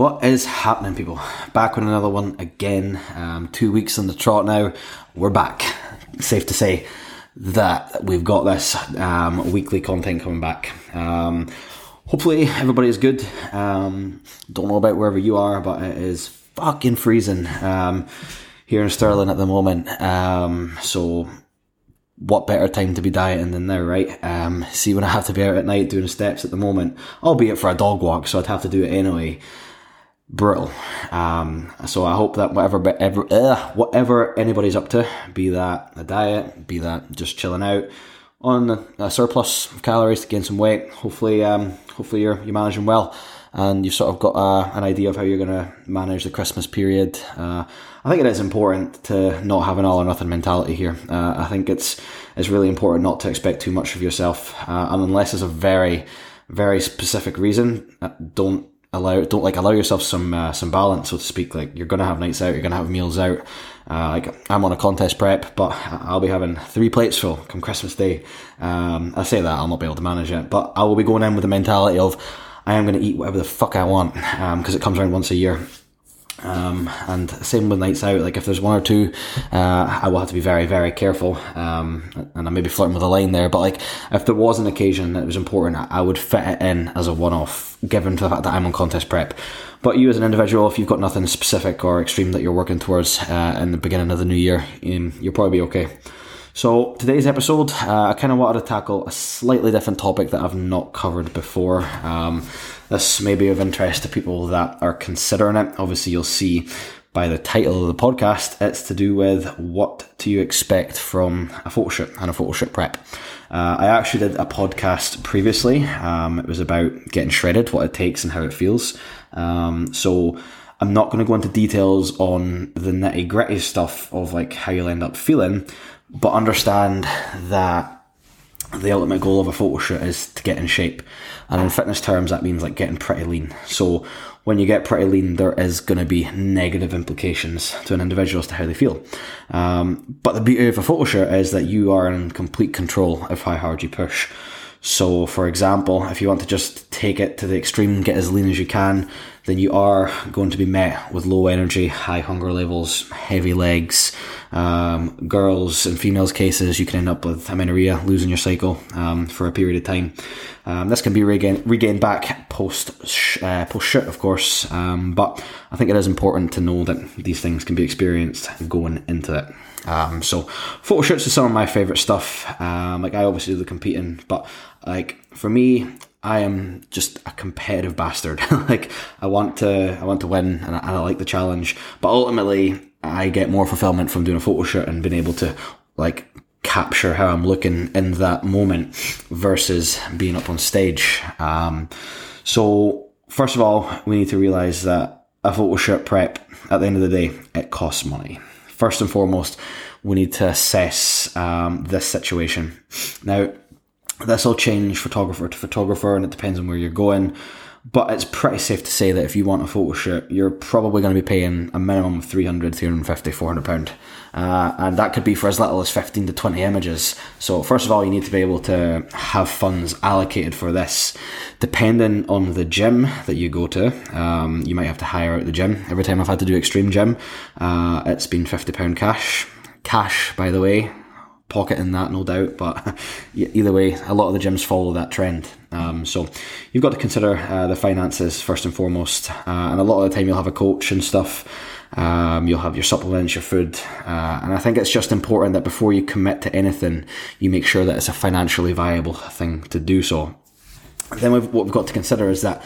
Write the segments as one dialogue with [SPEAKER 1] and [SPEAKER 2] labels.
[SPEAKER 1] What is happening, people? Back with another one again. Um, two weeks on the trot now. We're back. Safe to say that we've got this um, weekly content coming back. Um, hopefully, everybody is good. Um, don't know about wherever you are, but it is fucking freezing um, here in Stirling at the moment. Um, so, what better time to be dieting than now, right? See, when I have to be out at night doing steps at the moment, albeit for a dog walk, so I'd have to do it anyway brutal. Um, so I hope that whatever, ever, uh, whatever anybody's up to, be that a diet, be that just chilling out on a surplus of calories to gain some weight. Hopefully, um, hopefully you're you're managing well, and you've sort of got uh, an idea of how you're going to manage the Christmas period. Uh, I think it is important to not have an all or nothing mentality here. Uh, I think it's it's really important not to expect too much of yourself, uh, and unless there's a very very specific reason, uh, don't allow don't like allow yourself some uh, some balance so to speak. Like you're gonna have nights out you're gonna have meals out. Uh, like I'm on a contest prep but I'll be having three plates full come Christmas day. Um, I say that I'll not be able to manage it but I will be going in with the mentality of I am gonna eat whatever the fuck I want because um, it comes around once a year um, and same with nights out. Like if there's one or two, uh, I will have to be very, very careful. Um, and I may be flirting with a line there, but like if there was an occasion that was important, I would fit it in as a one-off, given to the fact that I'm on contest prep. But you as an individual, if you've got nothing specific or extreme that you're working towards uh, in the beginning of the new year, um, you'll probably be okay. So today's episode, uh, I kind of wanted to tackle a slightly different topic that I've not covered before. Um, this may be of interest to people that are considering it. Obviously, you'll see by the title of the podcast, it's to do with what do you expect from a photo shoot and a photo shoot prep. Uh, I actually did a podcast previously. Um, it was about getting shredded, what it takes and how it feels. Um, so I'm not going to go into details on the nitty gritty stuff of like how you'll end up feeling, but understand that the ultimate goal of a photo shoot is to get in shape. And in fitness terms, that means like getting pretty lean. So when you get pretty lean, there is going to be negative implications to an individual as to how they feel. Um, but the beauty of a photo shoot is that you are in complete control of how hard you push. So, for example, if you want to just take it to the extreme, get as lean as you can, then you are going to be met with low energy, high hunger levels, heavy legs. Um, girls and females cases, you can end up with amenorrhea, losing your cycle um, for a period of time. Um, this can be regained, regained back post uh, post shoot, of course, um, but I think it is important to know that these things can be experienced going into it. Um, so photo shoots is some of my favorite stuff. Um, like I obviously do the competing, but like for me, I am just a competitive bastard. like I want to, I want to win, and I, and I, like the challenge. But ultimately, I get more fulfillment from doing a photo shoot and being able to like capture how I'm looking in that moment versus being up on stage. Um, so first of all, we need to realize that a photo shoot prep at the end of the day it costs money. First and foremost, we need to assess um, this situation. Now, this will change photographer to photographer and it depends on where you're going. But it's pretty safe to say that if you want a photo shoot, you're probably going to be paying a minimum of 300, 350, 400 pound. Uh, and that could be for as little as 15 to 20 images. So first of all, you need to be able to have funds allocated for this. Depending on the gym that you go to, um, you might have to hire out the gym. Every time I've had to do extreme gym, uh, it's been 50 pound cash. Cash, by the way, pocket in that, no doubt. But either way, a lot of the gyms follow that trend. Um, so you've got to consider uh, the finances first and foremost. Uh, and a lot of the time, you'll have a coach and stuff. Um, you'll have your supplements, your food, uh, and I think it's just important that before you commit to anything, you make sure that it's a financially viable thing to do so. Then we've, what we've got to consider is that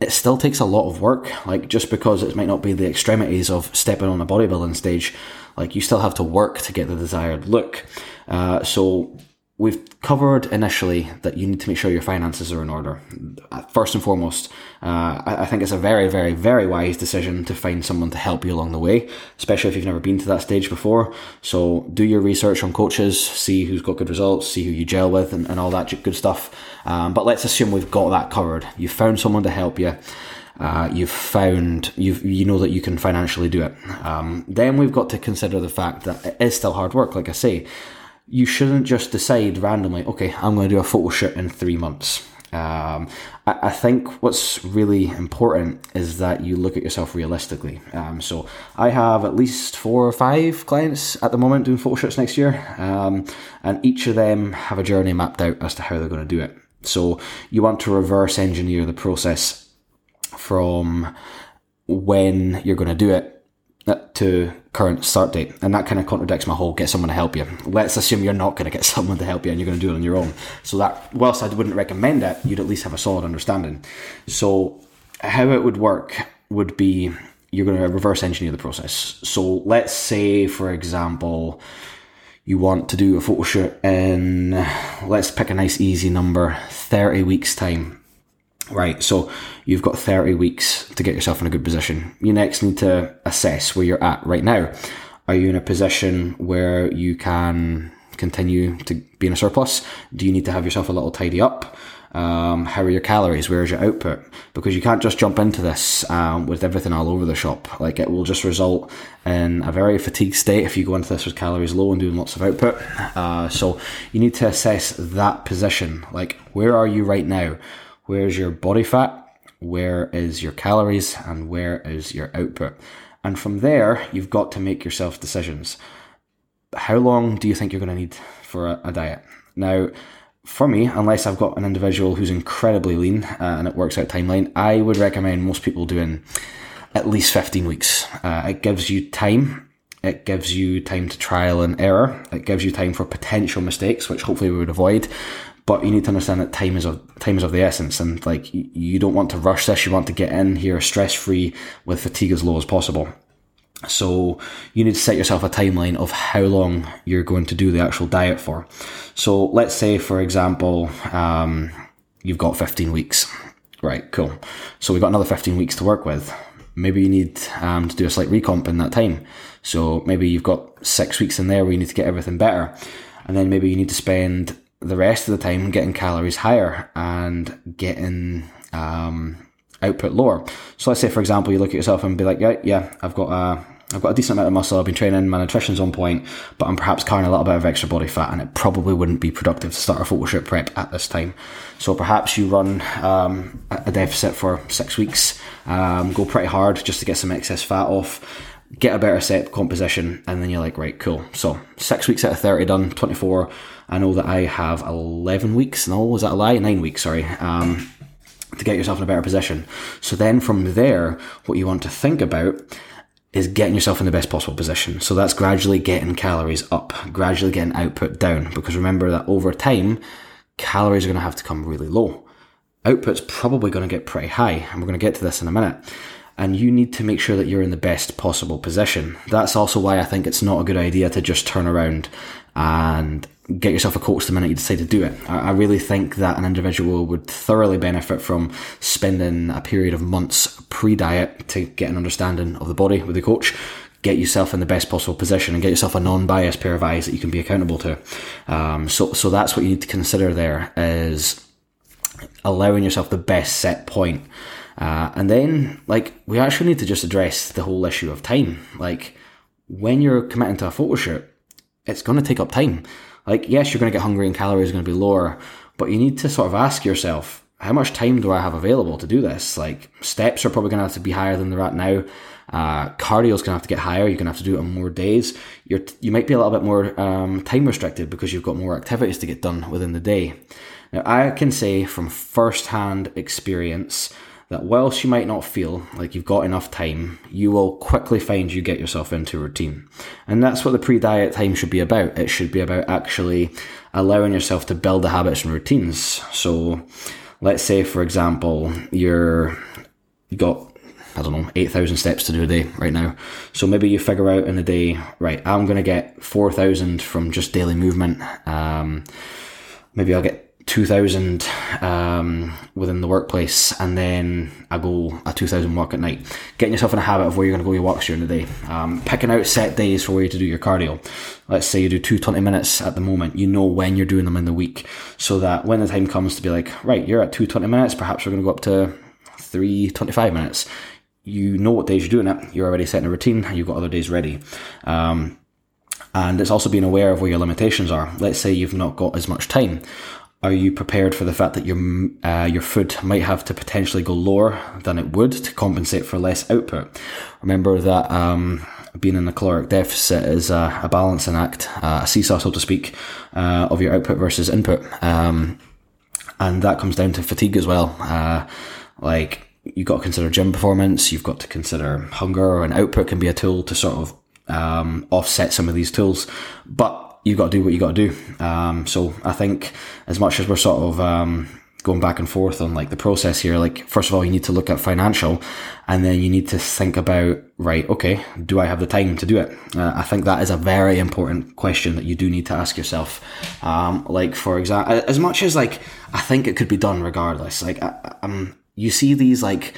[SPEAKER 1] it still takes a lot of work. Like just because it might not be the extremities of stepping on a bodybuilding stage, like you still have to work to get the desired look. Uh, so we've covered initially that you need to make sure your finances are in order. First and foremost, uh, I think it's a very, very, very wise decision to find someone to help you along the way, especially if you've never been to that stage before. So do your research on coaches, see who's got good results, see who you gel with, and, and all that good stuff. Um, but let's assume we've got that covered. You've found someone to help you. Uh, you've found you you know that you can financially do it. Um, then we've got to consider the fact that it is still hard work. Like I say, you shouldn't just decide randomly, okay, I'm going to do a photo shoot in three months. Um, I, I, think what's really important is that you look at yourself realistically. Um, so I have at least four or five clients at the moment doing photo shoots next year, um, and each of them have a journey mapped out as to how they're going to do it. So you want to reverse engineer the process from when you're going to do it Uh, to current start date. And that kind of contradicts my whole get someone to help you. Let's assume you're not going to get someone to help you and you're going to do it on your own. So that, whilst I wouldn't recommend it, you'd at least have a solid understanding. So how it would work would be you're going to reverse engineer the process. So let's say, for example, you want to do a photo shoot in, let's pick a nice easy number, 30 weeks time Right, so you've got 30 weeks to get yourself in a good position. You next need to assess where you're at right now. Are you in a position where you can continue to be in a surplus? Do you need to have yourself a little tidy up? Um, how are your calories? Where is your output? Because you can't just jump into this um, with everything all over the shop. Like it will just result in a very fatigued state if you go into this with calories low and doing lots of output. Uh, so you need to assess that position. Like where are you right now? Where's your body fat? Where is your calories? And where is your output? And from there, you've got to make yourself decisions. How long do you think you're going to need for a, a diet? Now, for me, unless I've got an individual who's incredibly lean uh, and it works out timeline, I would recommend most people doing at least 15 weeks. Uh, it gives you time. It gives you time to trial and error. It gives you time for potential mistakes, which hopefully we would avoid but you need to understand that time is of time is of the essence, and like you don't want to rush this. You want to get in here stress free with fatigue as low as possible. So you need to set yourself a timeline of how long you're going to do the actual diet for. So let's say, for example, um, you've got 15 weeks. Right, cool. So we've got another 15 weeks to work with. Maybe you need um, to do a slight recomp in that time. So maybe you've got six weeks in there where you need to get everything better. And then maybe you need to spend the rest of the time getting calories higher and getting um, output lower. So let's say, for example, you look at yourself and be like, yeah, yeah, I've got a, I've got a decent amount of muscle. I've been training. My nutrition's on point, but I'm perhaps carrying a little bit of extra body fat, and it probably wouldn't be productive to start a photo shoot prep at this time. So perhaps you run um, a deficit for six weeks, um, go pretty hard just to get some excess fat off, get a better set composition, and then you're like, right, cool. So six weeks out of thirty done, twenty four I know that I have 11 weeks. No, was that a lie? Nine weeks, sorry. Um, to get yourself in a better position. So then from there, what you want to think about is getting yourself in the best possible position. So that's gradually getting calories up, gradually getting output down. Because remember that over time, calories are going to have to come really low. Output's probably going to get pretty high, and we're going to get to this in a minute. And you need to make sure that you're in the best possible position. That's also why I think it's not a good idea to just turn around and get yourself a coach the minute you decide to do it. I, really think that an individual would thoroughly benefit from spending a period of months pre diet to get an understanding of the body with a coach. Get yourself in the best possible position and get yourself a non-biased pair of eyes that you can be accountable to. Um, so, so that's what you need to consider. There is allowing yourself the best set point. Uh, and then, like, we actually need to just address the whole issue of time. Like, when you're committing to a photo shoot, it's going to take up time. Like, yes, you're going to get hungry and calories are going to be lower, but you need to sort of ask yourself, how much time do I have available to do this? Like, steps are probably going to have to be higher than they're at now. Uh, cardio is going to have to get higher. You're going to have to do it on more days. You're, you might be a little bit more um, time restricted because you've got more activities to get done within the day. Now, I can say from firsthand experience that whilst you might not feel like you've got enough time, you will quickly find you get yourself into a routine. And that's what the pre diet time should be about. It should be about actually allowing yourself to build the habits and routines. So let's say, for example, you're, you got I don't know, 8,000 steps to do a day right now. So maybe you figure out in a day, right, I'm going to get 4,000 from just daily movement. Um, maybe I'll get 2000 um, within the workplace and then I go a 2000 walk at night. Getting yourself in a habit of where you're going to go your walks during the day. Um, picking out set days for where you to do your cardio. Let's say you do two 20 minutes at the moment. You know when you're doing them in the week so that when the time comes to be like, right, you're at two 20 minutes, perhaps we're going to go up to three 25 minutes. You know what days you're doing it. You're already setting a routine and you've got other days ready. Um, and it's also being aware of where your limitations are. Let's say you've not got as much time Are you prepared for the fact that your uh, your food might have to potentially go lower than it would to compensate for less output? Remember that um, being in a caloric deficit is a, a balancing act, uh, a seesaw, so to speak, uh, of your output versus input, um, and that comes down to fatigue as well. Uh, like you've got to consider gym performance, you've got to consider hunger, and output can be a tool to sort of um, offset some of these tools, but you've got to do what you got to do. Um, so I think as much as we're sort of um, going back and forth on like the process here, like first of all, you need to look at financial, and then you need to think about right, okay, do I have the time to do it? Uh, I think that is a very important question that you do need to ask yourself. Um, like for example, as much as like I think it could be done regardless. Like I, um, you see these like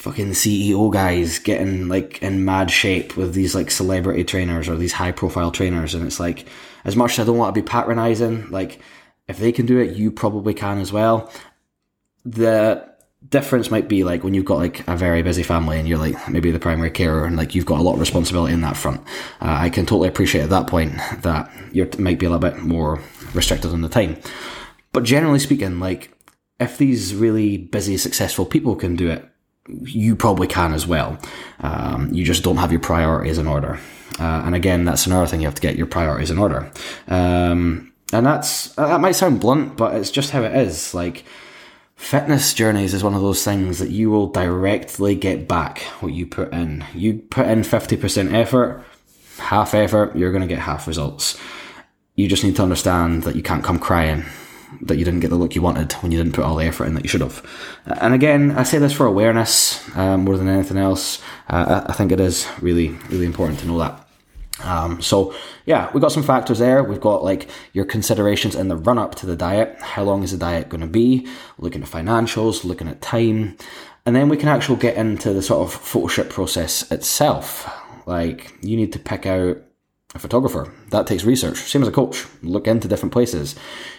[SPEAKER 1] fucking CEO guys getting like in mad shape with these like celebrity trainers or these high profile trainers. And it's like, as much as I don't want to be patronizing, like if they can do it, you probably can as well. The difference might be like when you've got like a very busy family and you're like maybe the primary carer and like you've got a lot of responsibility in that front. Uh, I can totally appreciate at that point that you might be a little bit more restricted on the time. But generally speaking, like if these really busy, successful people can do it, you probably can as well. Um, you just don't have your priorities in order. Uh, and again, that's another thing you have to get your priorities in order. Um, and that's that might sound blunt, but it's just how it is. Like fitness journeys is one of those things that you will directly get back what you put in. You put in fifty percent effort, half effort, you're going to get half results. You just need to understand that you can't come crying that you didn't get the look you wanted when you didn't put all the effort in that you should have. And again, I say this for awareness um, more than anything else. Uh, I think it is really, really important to know that. Um, so yeah, we've got some factors there. We've got like your considerations in the run up to the diet. How long is the diet going to be? Looking at financials, looking at time, and then we can actually get into the sort of photo shoot process itself. Like you need to pick out a photographer. That takes research. Same as a coach. Look into different places.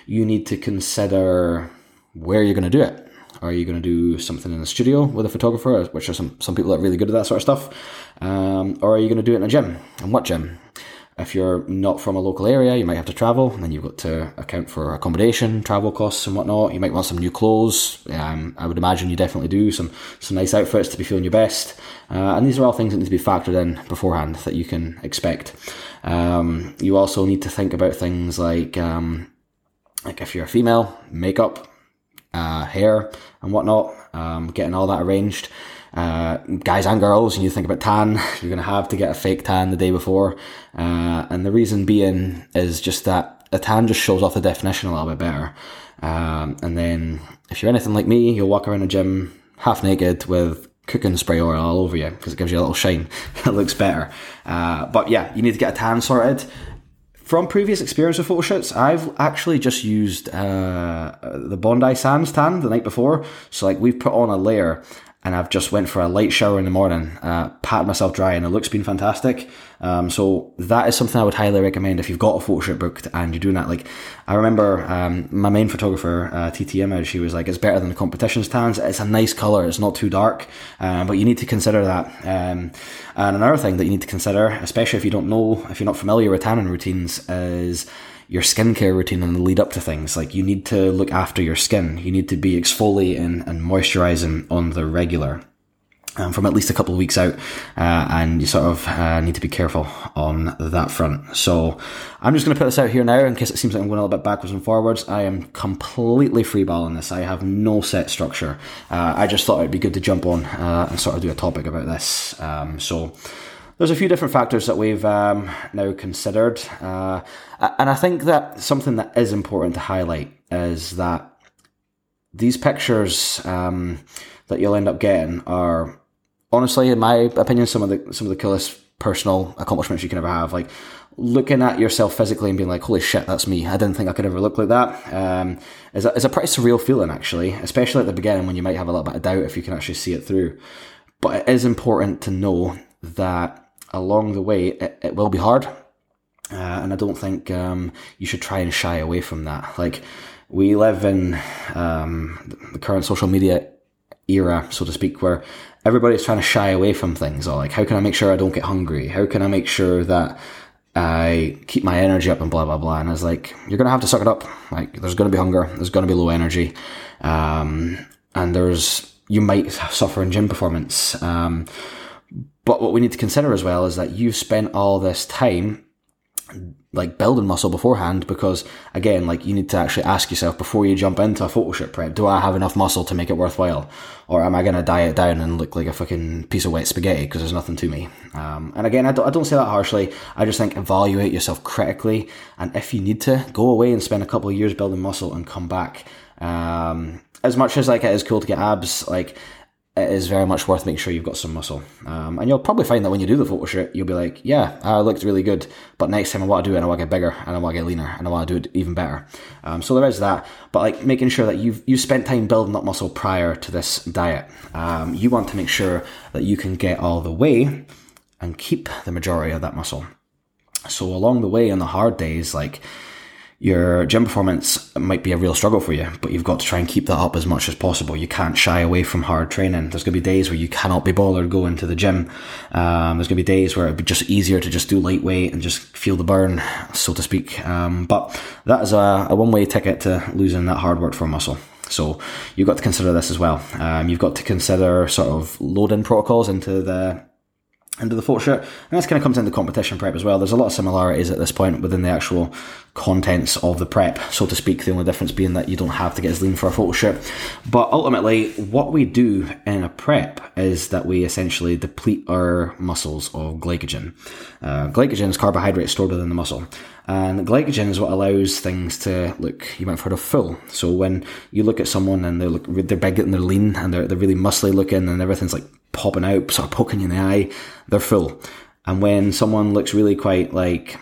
[SPEAKER 1] You need to consider where you're going to do it. Are you going to do something in the studio with a photographer, which are some, some people that are really good at that sort of stuff? Um, or are you going to do it in a gym? And what gym? If you're not from a local area, you might have to travel, and then you've got to account for accommodation, travel costs, and whatnot. You might want some new clothes. Um, I would imagine you definitely do some some nice outfits to be feeling your best. Uh, and these are all things that need to be factored in beforehand that you can expect. Um, you also need to think about things like um, like if you're a female, makeup, uh, hair, and whatnot. Um, getting all that arranged uh, guys and girls, and you think about tan, you're going to have to get a fake tan the day before. Uh, and the reason being is just that a tan just shows off the definition a little bit better. Um, and then if you're anything like me, you'll walk around a gym half naked with cooking spray oil all over you because it gives you a little shine. it looks better. Uh, but yeah, you need to get a tan sorted. From previous experience with photo shoots, I've actually just used uh, the Bondi Sands tan the night before. So like we've put on a layer and I've just went for a light shower in the morning, uh, patted myself dry, and the look's been fantastic. Um, so that is something I would highly recommend if you've got a photo shoot booked and you're doing that. Like I remember um, my main photographer, uh, TT Image, she was like, "It's better than the competitions tans. It's a nice color. It's not too dark, uh, but you need to consider that." Um, and another thing that you need to consider, especially if you don't know, if you're not familiar with tanning routines, is your skincare routine and the lead up to things. Like you need to look after your skin. You need to be exfoliating and moisturizing on the regular. Um, from at least a couple of weeks out, uh, and you sort of uh, need to be careful on that front. So I'm just going to put this out here now in case it seems like I'm going a little bit backwards and forwards. I am completely freeballing this. I have no set structure. Uh, I just thought it'd be good to jump on uh, and sort of do a topic about this. Um, so there's a few different factors that we've um, now considered, uh, and I think that something that is important to highlight is that these pictures um, that you'll end up getting are, honestly, in my opinion, some of the some of the coolest personal accomplishments you can ever have. Like looking at yourself physically and being like, "Holy shit, that's me!" I didn't think I could ever look like that. Um, is a, is a pretty surreal feeling, actually, especially at the beginning when you might have a little bit of doubt if you can actually see it through. But it is important to know that along the way, it, it will be hard. Uh, and I don't think um, you should try and shy away from that. Like, we live in um, the current social media era, so to speak, where everybody's trying to shy away from things. Or like, how can I make sure I don't get hungry? How can I make sure that I keep my energy up and blah blah blah. And I was like, you're gonna have to suck it up. Like, there's gonna be hunger. There's gonna be low energy, um, and there's you might suffer in gym performance. Um, but what we need to consider as well is that you've spent all this time like building muscle beforehand because again like you need to actually ask yourself before you jump into a photo shoot prep do i have enough muscle to make it worthwhile? Or am i going to diet down and look like a fucking piece of wet spaghetti? Because there's nothing to me. Um, and again I don't, I don't say that harshly. I just think evaluate yourself critically. And if you need to go away and spend a couple of years building muscle and come back. Um, as much as like it is cool to get abs like it is very much worth making sure you've got some muscle. Um, and you'll probably find that when you do the photo shoot, you'll be like, yeah, I looked really good, but next time I want to do it and I want to get bigger and I want to get leaner and I want to do it even better. Um, so there is that, but like making sure that you've, you spent time building up muscle prior to this diet. Um, you want to make sure that you can get all the way and keep the majority of that muscle. So along the way on the hard days, like, your gym performance might be a real struggle for you, but you've got to try and keep that up as much as possible. You can't shy away from hard training. There's going to be days where you cannot be bothered going to the gym. Um, there's going to be days where it'd be just easier to just do lightweight and just feel the burn, so to speak. Um, but that is a, a one way ticket to losing that hard work for muscle. So you've got to consider this as well. Um, you've got to consider sort of load-in protocols into the into the photo shoot. And that's kind of comes into competition prep as well. There's a lot of similarities at this point within the actual contents of the prep, so to speak. The only difference being that you don't have to get as lean for a photo shoot. But ultimately, what we do in a prep is that we essentially deplete our muscles of glycogen. Uh, glycogen is carbohydrate stored within the muscle. And glycogen is what allows things to look, you might have heard of full. So when you look at someone and they look, they're big and they're lean and they're, they're really muscly looking and everything's like popping out, sort of poking you in the eye, they're full. And when someone looks really quite like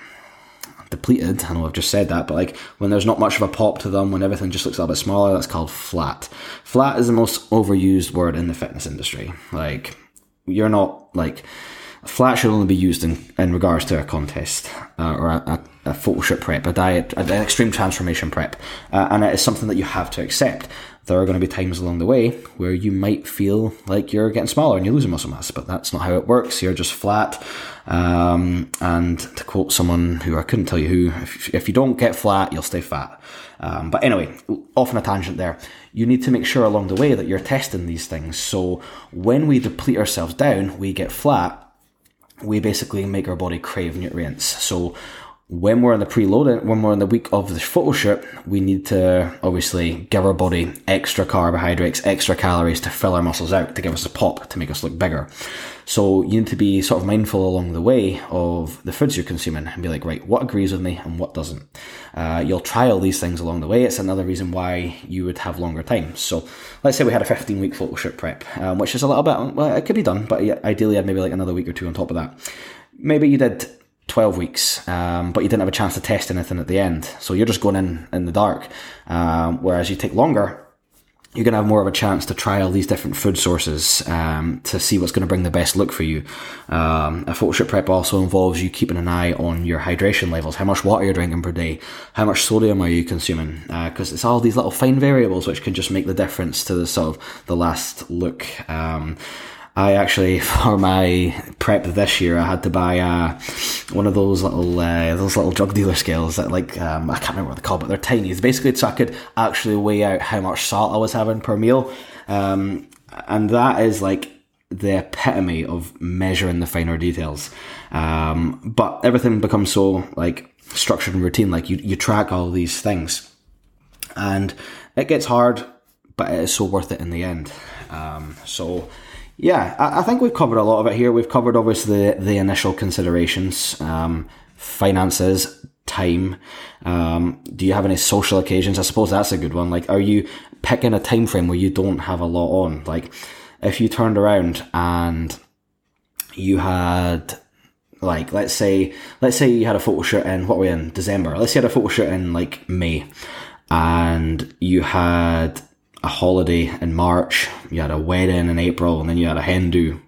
[SPEAKER 1] depleted, I know I've just said that, but like when there's not much of a pop to them, when everything just looks a little bit smaller, that's called flat. Flat is the most overused word in the fitness industry. Like, you're not like, flat should only be used in, in regards to a contest uh, or a, a, a photo shoot prep, a diet, an extreme transformation prep. Uh, and it is something that you have to accept there are going to be times along the way where you might feel like you're getting smaller and you're losing muscle mass, but that's not how it works. You're just flat. Um, and to quote someone who I couldn't tell you who, if, if you don't get flat, you'll stay fat. Um, but anyway, off on a tangent there. You need to make sure along the way that you're testing these things. So when we deplete ourselves down, we get flat. We basically make our body crave nutrients. So when we're in the preload, when we're in the week of the photo shoot, we need to obviously give our body extra carbohydrates, extra calories to fill our muscles out, to give us a pop, to make us look bigger. So you need to be sort of mindful along the way of the foods you're consuming and be like, right, what agrees with me and what doesn't. Uh, you'll try all these things along the way. It's another reason why you would have longer time. So let's say we had a 15 week photo shoot prep, um, which is a little bit, well, it could be done, but ideally I'd maybe like another week or two on top of that. Maybe you did 12 weeks, um, but you didn't have a chance to test anything at the end. So you're just going in in the dark. Um, whereas you take longer, you're going to have more of a chance to try all these different food sources um, to see what's going to bring the best look for you. Um, a photo shoot prep also involves you keeping an eye on your hydration levels. How much water you're drinking per day? How much sodium are you consuming? Because uh, it's all these little fine variables which can just make the difference to the sort of the last look. Um, I actually, for my prep this year, I had to buy uh, one of those little uh, those little drug dealer scales that like um, I can't remember what they're called, but they're tiny. It's basically so I could actually weigh out how much salt I was having per meal, um, and that is like the epitome of measuring the finer details. Um, but everything becomes so like structured and routine. Like you you track all these things, and it gets hard, but it is so worth it in the end. Um, so yeah, I, I, think we've covered a lot of it here. We've covered obviously the, the initial considerations, um, finances, time. Um, do you have any social occasions? I suppose that's a good one. Like, are you picking a time frame where you don't have a lot on? Like, if you turned around and you had like let's say let's say you had a photo shoot in what were we in December. Let's say you had a photo shoot in like May, and you had a holiday in March, you had a wedding in April, and then you had a hen do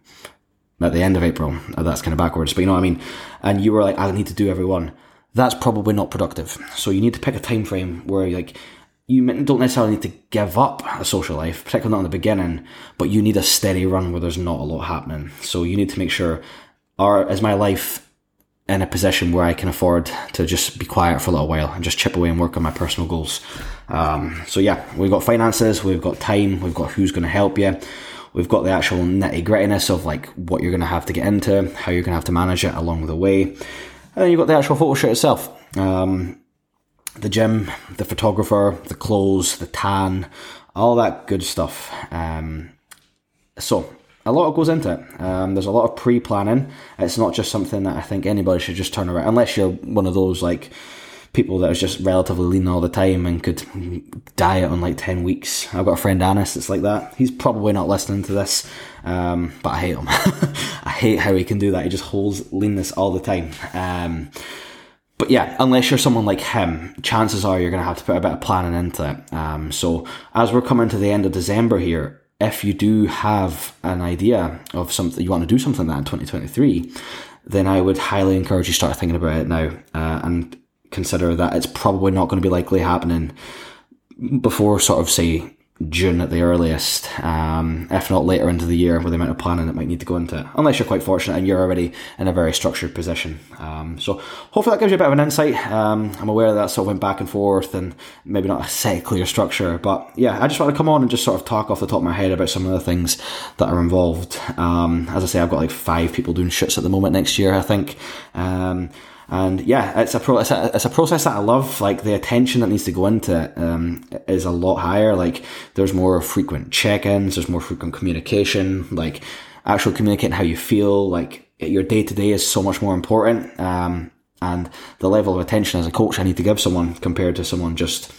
[SPEAKER 1] at the end of April. That's kind of backwards, but you know what I mean? And you were like, I need to do every one. That's probably not productive. So you need to pick a time frame where like you don't necessarily need to give up a social life, particularly not in the beginning, but you need a steady run where there's not a lot happening. So you need to make sure, are is my life in a position where I can afford to just be quiet for a little while and just chip away and work on my personal goals. Um, so yeah, we've got finances, we've got time, we've got who's going to help you. We've got the actual nitty grittiness of like what you're going to have to get into, how you're going to have to manage it along the way. And then you've got the actual photo shoot itself. Um, the gym, the photographer, the clothes, the tan, all that good stuff. Um, so a lot goes into it. Um, there's a lot of pre-planning. It's not just something that I think anybody should just turn around, unless you're one of those like people that is just relatively lean all the time and could diet on like 10 weeks. I've got a friend Anis that's like that. He's probably not listening to this, um, but I hate him. I hate how he can do that. He just holds leanness all the time. Um, but yeah, unless you're someone like him, chances are you're going to have to put a bit of planning into it. Um, so as we're coming to the end of December here, if you do have an idea of something you want to do something like that in 2023, then I would highly encourage you start thinking about it now uh, and consider that it's probably not going to be likely happening before sort of say June at the earliest, um, if not later into the year with the amount of planning that might need to go into it, unless you're quite fortunate and you're already in a very structured position. Um, so hopefully that gives you a bit of an insight. Um, I'm aware that, sort of went back and forth and maybe not a set clear structure, but yeah, I just want to come on and just sort of talk off the top of my head about some of the things that are involved. Um, as I say, I've got like five people doing shoots at the moment next year, I think. And yeah, it's a, pro- it's a it's a process that I love. Like the attention that needs to go into it um, is a lot higher. Like there's more frequent check-ins, there's more frequent communication. Like actual communicating how you feel. Like your day to day is so much more important. Um, and the level of attention as a coach I need to give someone compared to someone just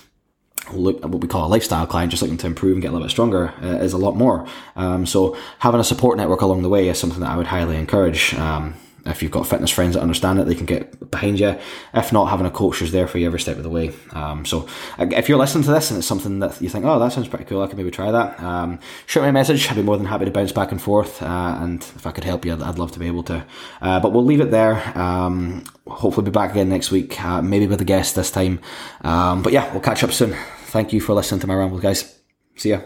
[SPEAKER 1] look what we call a lifestyle client, just looking to improve and get a little bit stronger, uh, is a lot more. Um, so having a support network along the way is something that I would highly encourage. Um, if you've got fitness friends that understand it, they can get behind you. If not, having a coach who's there for you every step of the way. Um, so if you're listening to this and it's something that you think, oh, that sounds pretty cool, I could maybe try that. Um, shoot me a message. I'd be more than happy to bounce back and forth. Uh, and if I could help you, I'd, I'd love to be able to. Uh, but we'll leave it there. Um, hopefully, be back again next week, uh, maybe with a guest this time. Um, but yeah, we'll catch up soon. Thank you for listening to my rambles, guys. See ya.